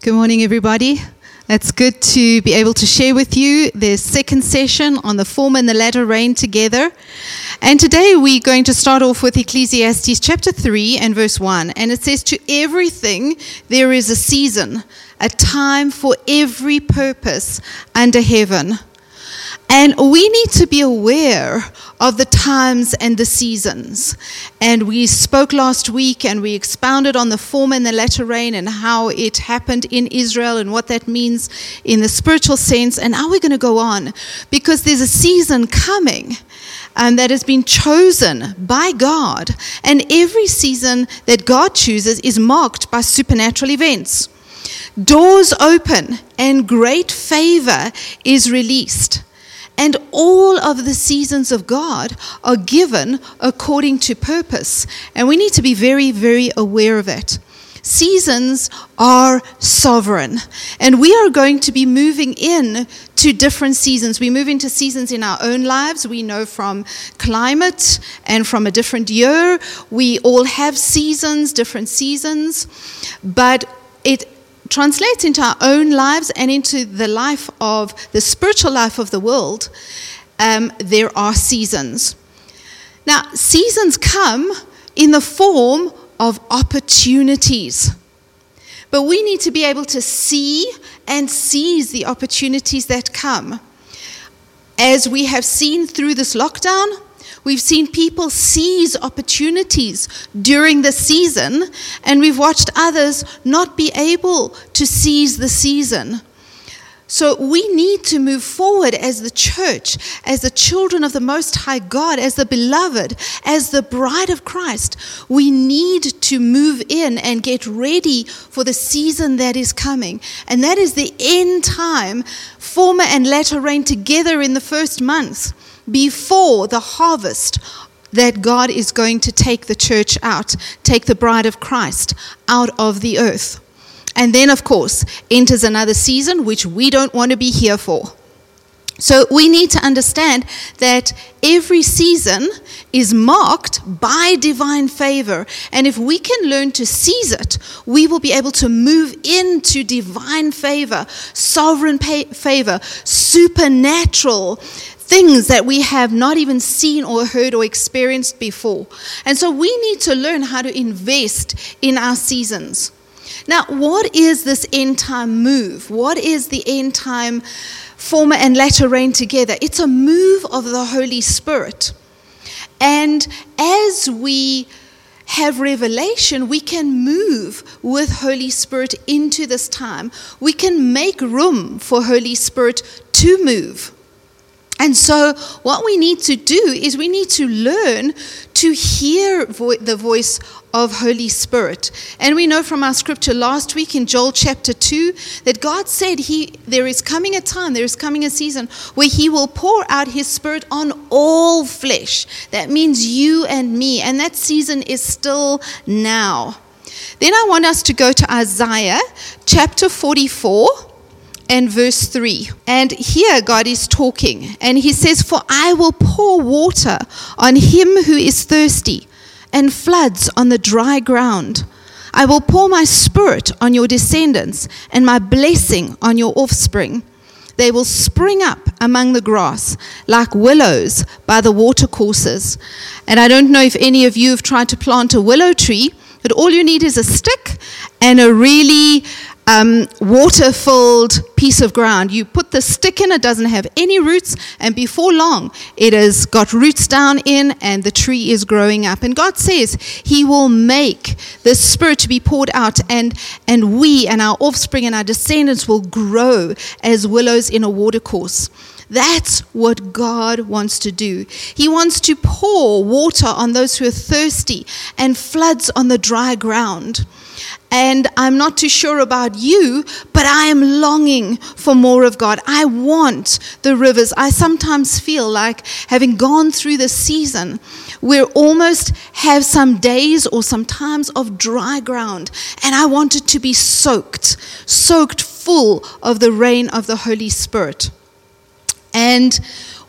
Good morning, everybody. It's good to be able to share with you the second session on the form and the latter rain together. And today we're going to start off with Ecclesiastes chapter 3 and verse 1. And it says, To everything there is a season, a time for every purpose under heaven. And we need to be aware of the times and the seasons. And we spoke last week and we expounded on the former and the latter rain and how it happened in Israel and what that means in the spiritual sense. And now we're going to go on because there's a season coming. Um, that has been chosen by God, and every season that God chooses is marked by supernatural events. Doors open, and great favor is released. And all of the seasons of God are given according to purpose. And we need to be very, very aware of it. Seasons are sovereign. And we are going to be moving in to different seasons. We move into seasons in our own lives. We know from climate and from a different year. We all have seasons, different seasons. But it translates into our own lives and into the life of the spiritual life of the world, um, there are seasons. Now, seasons come in the form of opportunities. But we need to be able to see and seize the opportunities that come. As we have seen through this lockdown, We've seen people seize opportunities during the season, and we've watched others not be able to seize the season. So we need to move forward as the church, as the children of the Most High God, as the beloved, as the bride of Christ. We need to move in and get ready for the season that is coming. And that is the end time, former and latter rain together in the first months before the harvest that God is going to take the church out, take the bride of Christ out of the earth. And then, of course, enters another season which we don't want to be here for. So we need to understand that every season is marked by divine favor. And if we can learn to seize it, we will be able to move into divine favor, sovereign favor, supernatural things that we have not even seen or heard or experienced before. And so we need to learn how to invest in our seasons. Now, what is this end time move? What is the end time former and latter rain together? It's a move of the Holy Spirit. And as we have revelation, we can move with Holy Spirit into this time. We can make room for Holy Spirit to move. And so, what we need to do is we need to learn to hear vo- the voice of Holy Spirit. And we know from our scripture last week in Joel chapter 2 that God said he there is coming a time, there is coming a season where he will pour out his spirit on all flesh. That means you and me, and that season is still now. Then I want us to go to Isaiah chapter 44 and verse 3. And here God is talking, and he says, For I will pour water on him who is thirsty, and floods on the dry ground. I will pour my spirit on your descendants, and my blessing on your offspring. They will spring up among the grass like willows by the watercourses. And I don't know if any of you have tried to plant a willow tree, but all you need is a stick and a really um, water filled piece of ground. You put the stick in, it doesn't have any roots, and before long, it has got roots down in, and the tree is growing up. And God says He will make the Spirit to be poured out, and, and we and our offspring and our descendants will grow as willows in a watercourse. That's what God wants to do. He wants to pour water on those who are thirsty and floods on the dry ground. And I'm not too sure about you, but I am longing for more of God. I want the rivers. I sometimes feel like having gone through the season, we almost have some days or some times of dry ground. And I want it to be soaked, soaked full of the rain of the Holy Spirit. And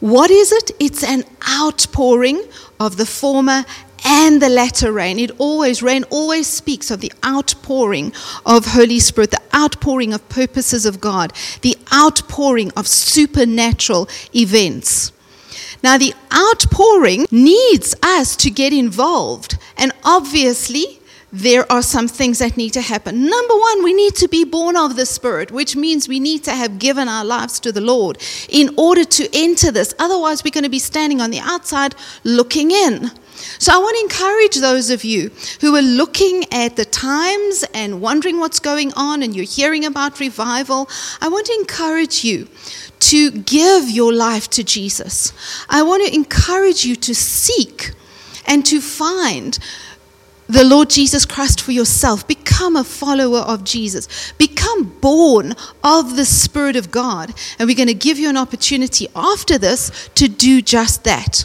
what is it? It's an outpouring of the former and the latter rain. It always, rain always speaks of the outpouring of Holy Spirit, the outpouring of purposes of God, the outpouring of supernatural events. Now, the outpouring needs us to get involved. And obviously, there are some things that need to happen. Number one, we need to be born of the Spirit, which means we need to have given our lives to the Lord in order to enter this. Otherwise, we're going to be standing on the outside looking in. So I want to encourage those of you who are looking at the times and wondering what's going on and you're hearing about revival. I want to encourage you to give your life to Jesus. I want to encourage you to seek and to find the Lord Jesus Christ for yourself. Become a follower of Jesus. Become born of the Spirit of God. And we're going to give you an opportunity after this to do just that.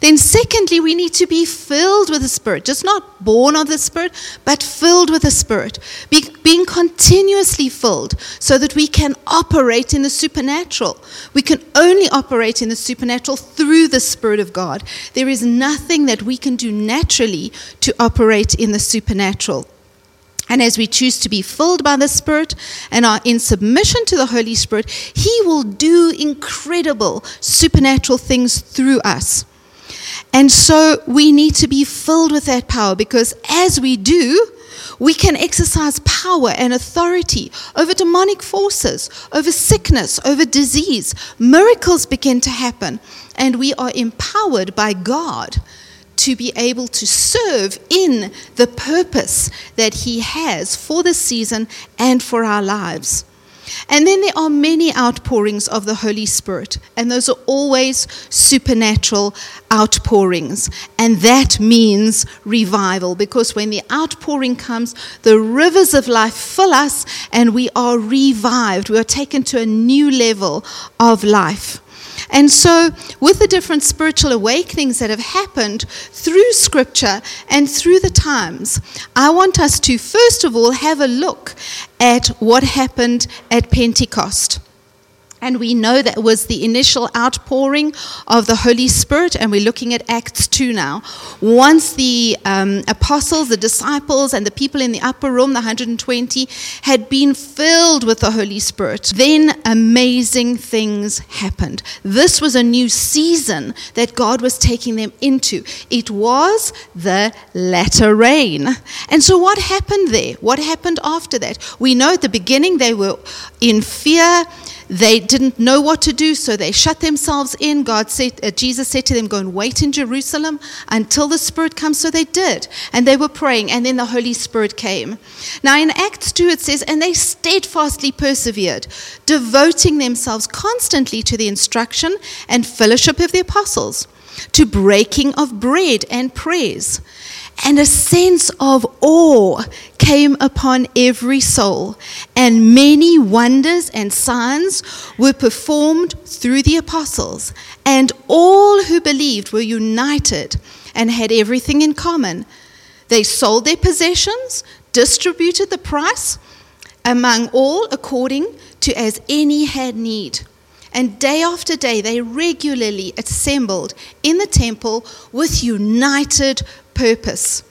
Then, secondly, we need to be filled with the Spirit, just not born of the Spirit, but filled with the Spirit, be, being continuously filled so that we can operate in the supernatural. We can only operate in the supernatural through the Spirit of God. There is nothing that we can do naturally to operate in the supernatural. And as we choose to be filled by the Spirit and are in submission to the Holy Spirit, He will do incredible supernatural things through us. And so we need to be filled with that power because as we do, we can exercise power and authority over demonic forces, over sickness, over disease. Miracles begin to happen, and we are empowered by God to be able to serve in the purpose that He has for this season and for our lives. And then there are many outpourings of the Holy Spirit, and those are always supernatural outpourings. And that means revival, because when the outpouring comes, the rivers of life fill us, and we are revived. We are taken to a new level of life. And so, with the different spiritual awakenings that have happened through Scripture and through the times, I want us to first of all have a look at what happened at Pentecost. And we know that was the initial outpouring of the Holy Spirit, and we're looking at Acts 2 now. Once the um, apostles, the disciples, and the people in the upper room, the 120, had been filled with the Holy Spirit, then amazing things happened. This was a new season that God was taking them into. It was the latter rain. And so, what happened there? What happened after that? We know at the beginning they were in fear they didn't know what to do, so they shut themselves in. God said, uh, Jesus said to them, Go and wait in Jerusalem until the Spirit comes. So they did. And they were praying, and then the Holy Spirit came. Now in Acts 2, it says, And they steadfastly persevered, devoting themselves constantly to the instruction and fellowship of the apostles, to breaking of bread and prayers and a sense of awe came upon every soul, and many wonders and signs were performed through the apostles, and all who believed were united and had everything in common. They sold their possessions, distributed the price among all according to as any had need. And day after day, they regularly assembled in the temple with united purpose.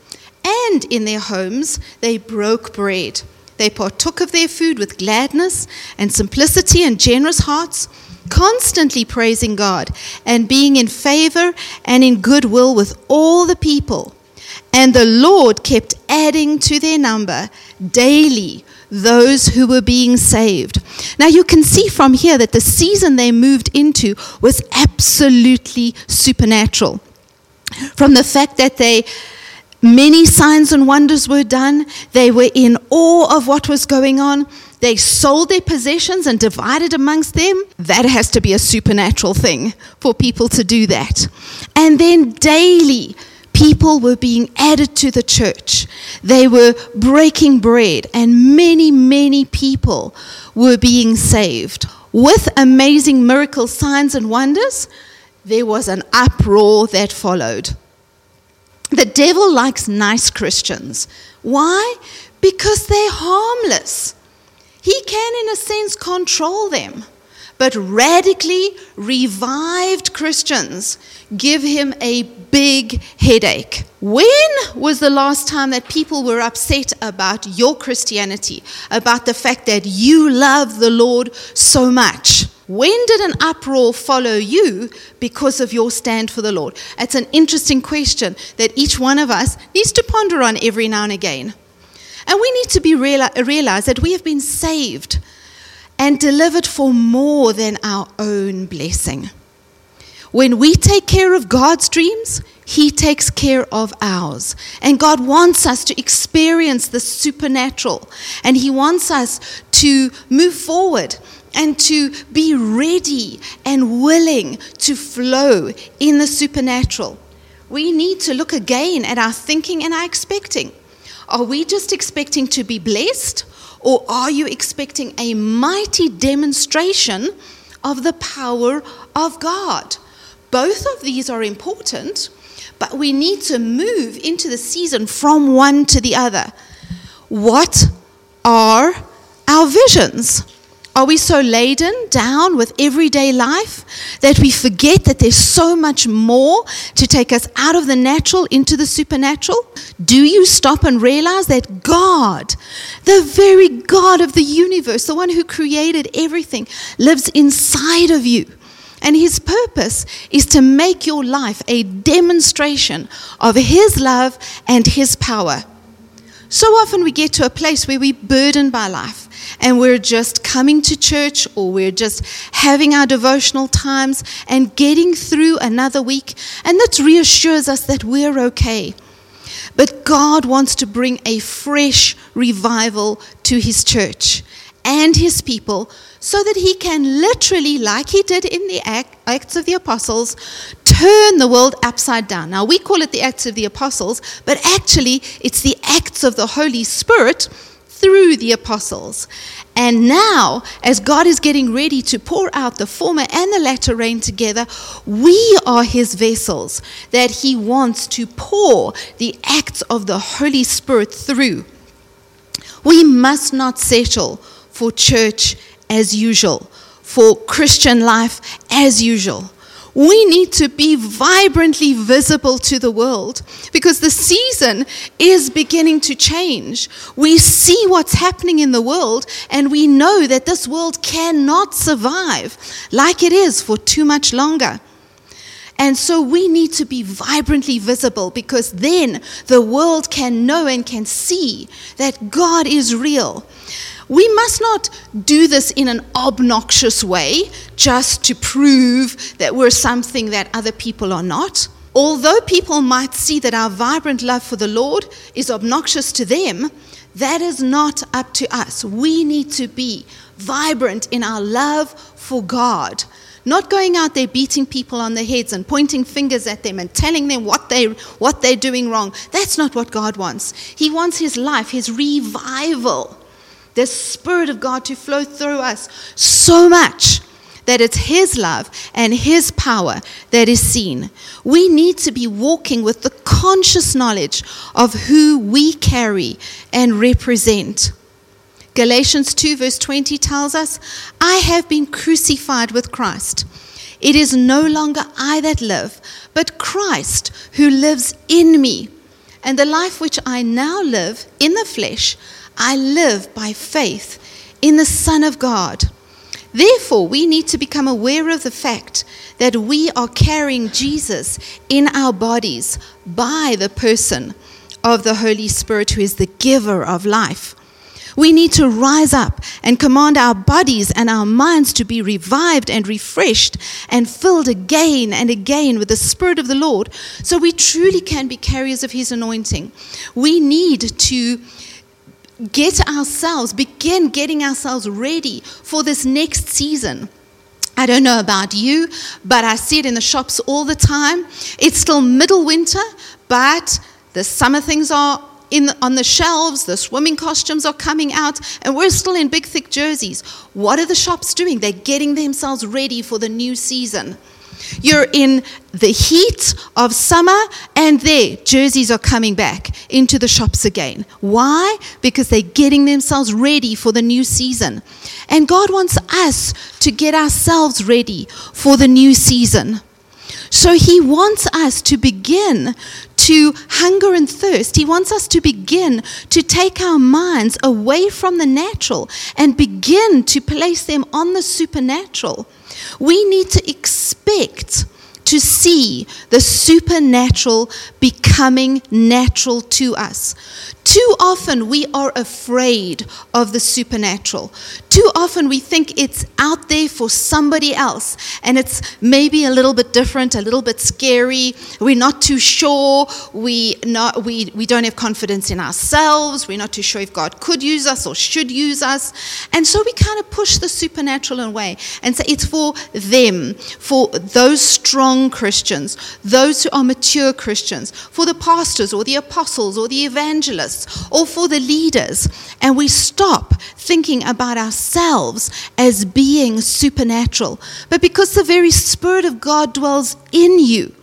And in their homes, they broke bread. They partook of their food with gladness and simplicity and generous hearts, constantly praising God and being in favor and in goodwill with all the people. And the Lord kept adding to their number daily those who were being saved. Now you can see from here that the season they moved into was absolutely supernatural. From the fact that they many signs and wonders were done, they were in awe of what was going on. They sold their possessions and divided amongst them. That has to be a supernatural thing for people to do that. And then daily, people were being added to the church. They were breaking bread, and many, many people were being saved. With amazing miracle signs and wonders, there was an uproar that followed. The devil likes nice Christians. Why? Because they're harmless. He can, in a sense, control them. but radically revived Christians give him a big headache. When was the last time that people were upset about your Christianity, about the fact that you love the Lord so much? When did an uproar follow you because of your stand for the Lord? It's an interesting question that each one of us needs to ponder on every now and again. And we need to be reali- realize that we have been saved and delivered for more than our own blessing. When we take care of God's dreams, He takes care of ours. And God wants us to experience the supernatural. And He wants us to move forward and to be ready and willing to flow in the supernatural. We need to look again at our thinking and our expecting. Are we just expecting to be blessed, or are you expecting a mighty demonstration of the power of God? Both of these are important, but we need to move into the season from one to the other. What are our visions? Are we so laden down with everyday life that we forget that there's so much more to take us out of the natural into the supernatural? Do you stop and realize that God, the very God of the universe, the one who created everything, lives inside of you? And his purpose is to make your life a demonstration of his love and his power. So often we get to a place where we're burdened by life and we're just coming to church or we're just having our devotional times and getting through another week, and that reassures us that we're okay. But God wants to bring a fresh revival to His church and His people so that He can literally, like He did in the Acts of the Apostles, turn the world upside down. Now, we call it the Acts of the Apostles, but actually, it's the Acts of the Holy Spirit through the apostles. And now, as God is getting ready to pour out the former and the latter rain together, we are his vessels that he wants to pour the acts of the Holy Spirit through. We must not settle for church as usual, for Christian life as usual we need to be vibrantly visible to the world because the season is beginning to change. We see what's happening in the world and we know that this world cannot survive like it is for too much longer. And so we need to be vibrantly visible because then the world can know and can see that God is real we must not do this in an obnoxious way just to prove that we're something that other people are not. Although people might see that our vibrant love for the Lord is obnoxious to them, that is not up to us. We need to be vibrant in our love for God. Not going out there beating people on the heads and pointing fingers at them and telling them what, they, what they're doing wrong. That's not what God wants. He wants His life, His revival the Spirit of God to flow through us so much that it's His love and His power that is seen. We need to be walking with the conscious knowledge of who we carry and represent. Galatians 2, verse 20 tells us, I have been crucified with Christ. It is no longer I that live, but Christ who lives in me. And the life which I now live in the flesh, I live by faith in the Son of God. Therefore, we need to become aware of the fact that we are carrying Jesus in our bodies by the person of the Holy Spirit, who is the giver of life. We need to rise up and command our bodies and our minds to be revived and refreshed and filled again and again with the Spirit of the Lord so we truly can be carriers of His anointing. We need to get ourselves, begin getting ourselves ready for this next season. I don't know about you, but I see it in the shops all the time. It's still middle winter, but the summer things are in, on the shelves, the swimming costumes are coming out, and we're still in big, thick jerseys. What are the shops doing? They're getting themselves ready for the new season. You're in the heat of summer, and there, jerseys are coming back into the shops again. Why? Because they're getting themselves ready for the new season. And God wants us to get ourselves ready for the new season. So He wants us to begin to hunger and thirst. He wants us to begin to take our minds away from the natural and begin to place them on the supernatural. We need to expect to see the supernatural becoming natural to us. Too often we are afraid of the supernatural. Too often we think it's out there for somebody else and it's maybe a little bit different, a little bit scary. We're not too sure. We, not, we, we don't have confidence in ourselves. We're not too sure if God could use us or should use us. And so we kind of push the supernatural away and say it's for them, for those strong Christians, those who are mature Christians, for the pastors or the apostles or the evangelists or for the leaders, and we stop thinking about ourselves as being supernatural. But because the very Spirit of God dwells in you,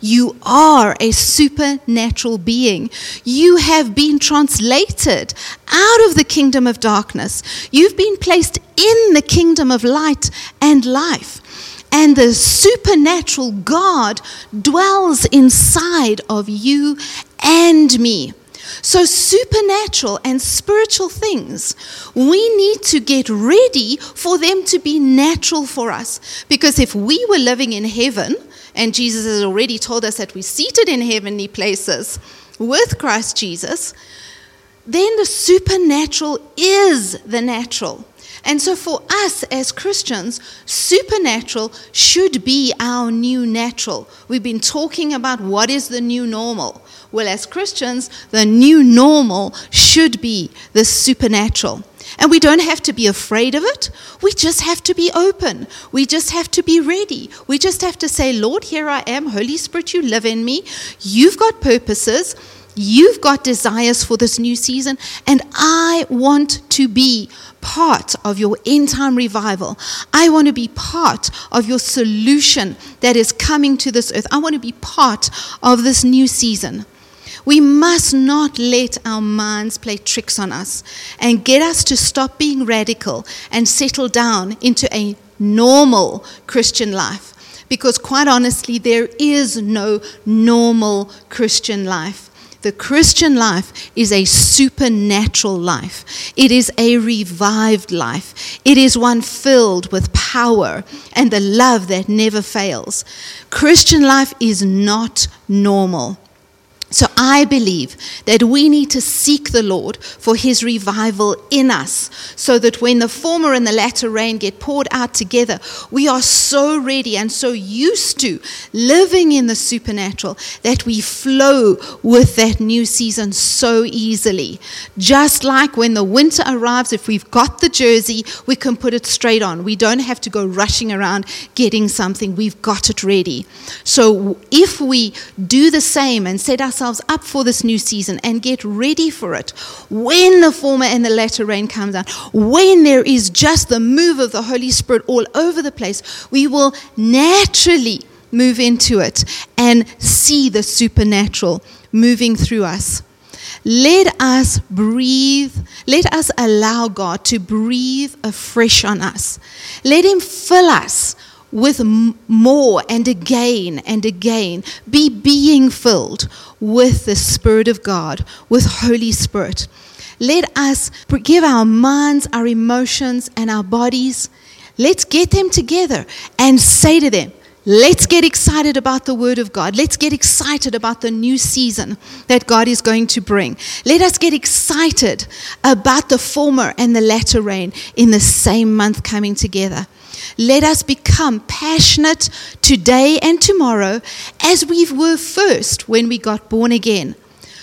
you are a supernatural being. You have been translated out of the kingdom of darkness. You've been placed in the kingdom of light and life. And the supernatural God dwells inside of you and me. So, supernatural and spiritual things, we need to get ready for them to be natural for us. Because if we were living in heaven, and Jesus has already told us that we're seated in heavenly places with Christ Jesus, then the supernatural is the natural. And so, for us as Christians, supernatural should be our new natural. We've been talking about what is the new normal. Well, as Christians, the new normal should be the supernatural. And we don't have to be afraid of it. We just have to be open. We just have to be ready. We just have to say, Lord, here I am. Holy Spirit, you live in me. You've got purposes. You've got desires for this new season. And I want to be part of your end time revival. I want to be part of your solution that is coming to this earth. I want to be part of this new season. We must not let our minds play tricks on us and get us to stop being radical and settle down into a normal Christian life. Because, quite honestly, there is no normal Christian life. The Christian life is a supernatural life. It is a revived life. It is one filled with power and the love that never fails. Christian life is not normal. So I believe that we need to seek the Lord for his revival in us so that when the former and the latter rain get poured out together, we are so ready and so used to living in the supernatural that we flow with that new season so easily. Just like when the winter arrives, if we've got the jersey, we can put it straight on. We don't have to go rushing around getting something, we've got it ready. So if we do the same and set ourselves ourselves up for this new season and get ready for it when the former and the latter rain comes down, when there is just the move of the Holy Spirit all over the place, we will naturally move into it and see the supernatural moving through us. Let us breathe. Let us allow God to breathe afresh on us. Let Him fill us with more and again and again. Be being filled with the Spirit of God, with Holy Spirit. Let us give our minds, our emotions, and our bodies, let's get them together and say to them, Let's get excited about the Word of God. Let's get excited about the new season that God is going to bring. Let us get excited about the former and the latter rain in the same month coming together. Let us become passionate today and tomorrow as we were first when we got born again.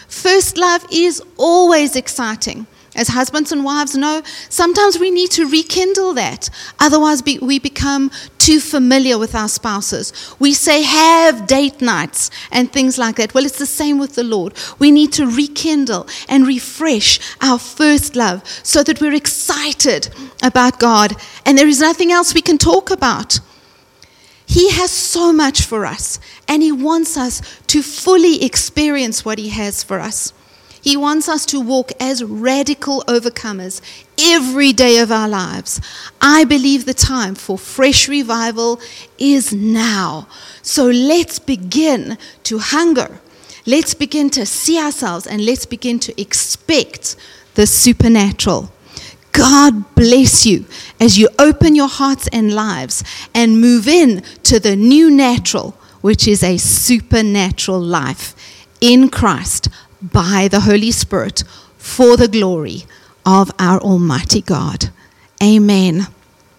First love is always exciting. As husbands and wives know, sometimes we need to rekindle that. Otherwise, we become too familiar with our spouses. We say, have date nights and things like that. Well, it's the same with the Lord. We need to rekindle and refresh our first love so that we're excited about God and there is nothing else we can talk about. He has so much for us, and He wants us to fully experience what He has for us. He wants us to walk as radical overcomers every day of our lives. I believe the time for fresh revival is now. So let's begin to hunger. Let's begin to see ourselves and let's begin to expect the supernatural. God bless you as you open your hearts and lives and move in to the new natural, which is a supernatural life in Christ by the Holy Spirit for the glory of our Almighty God. Amen.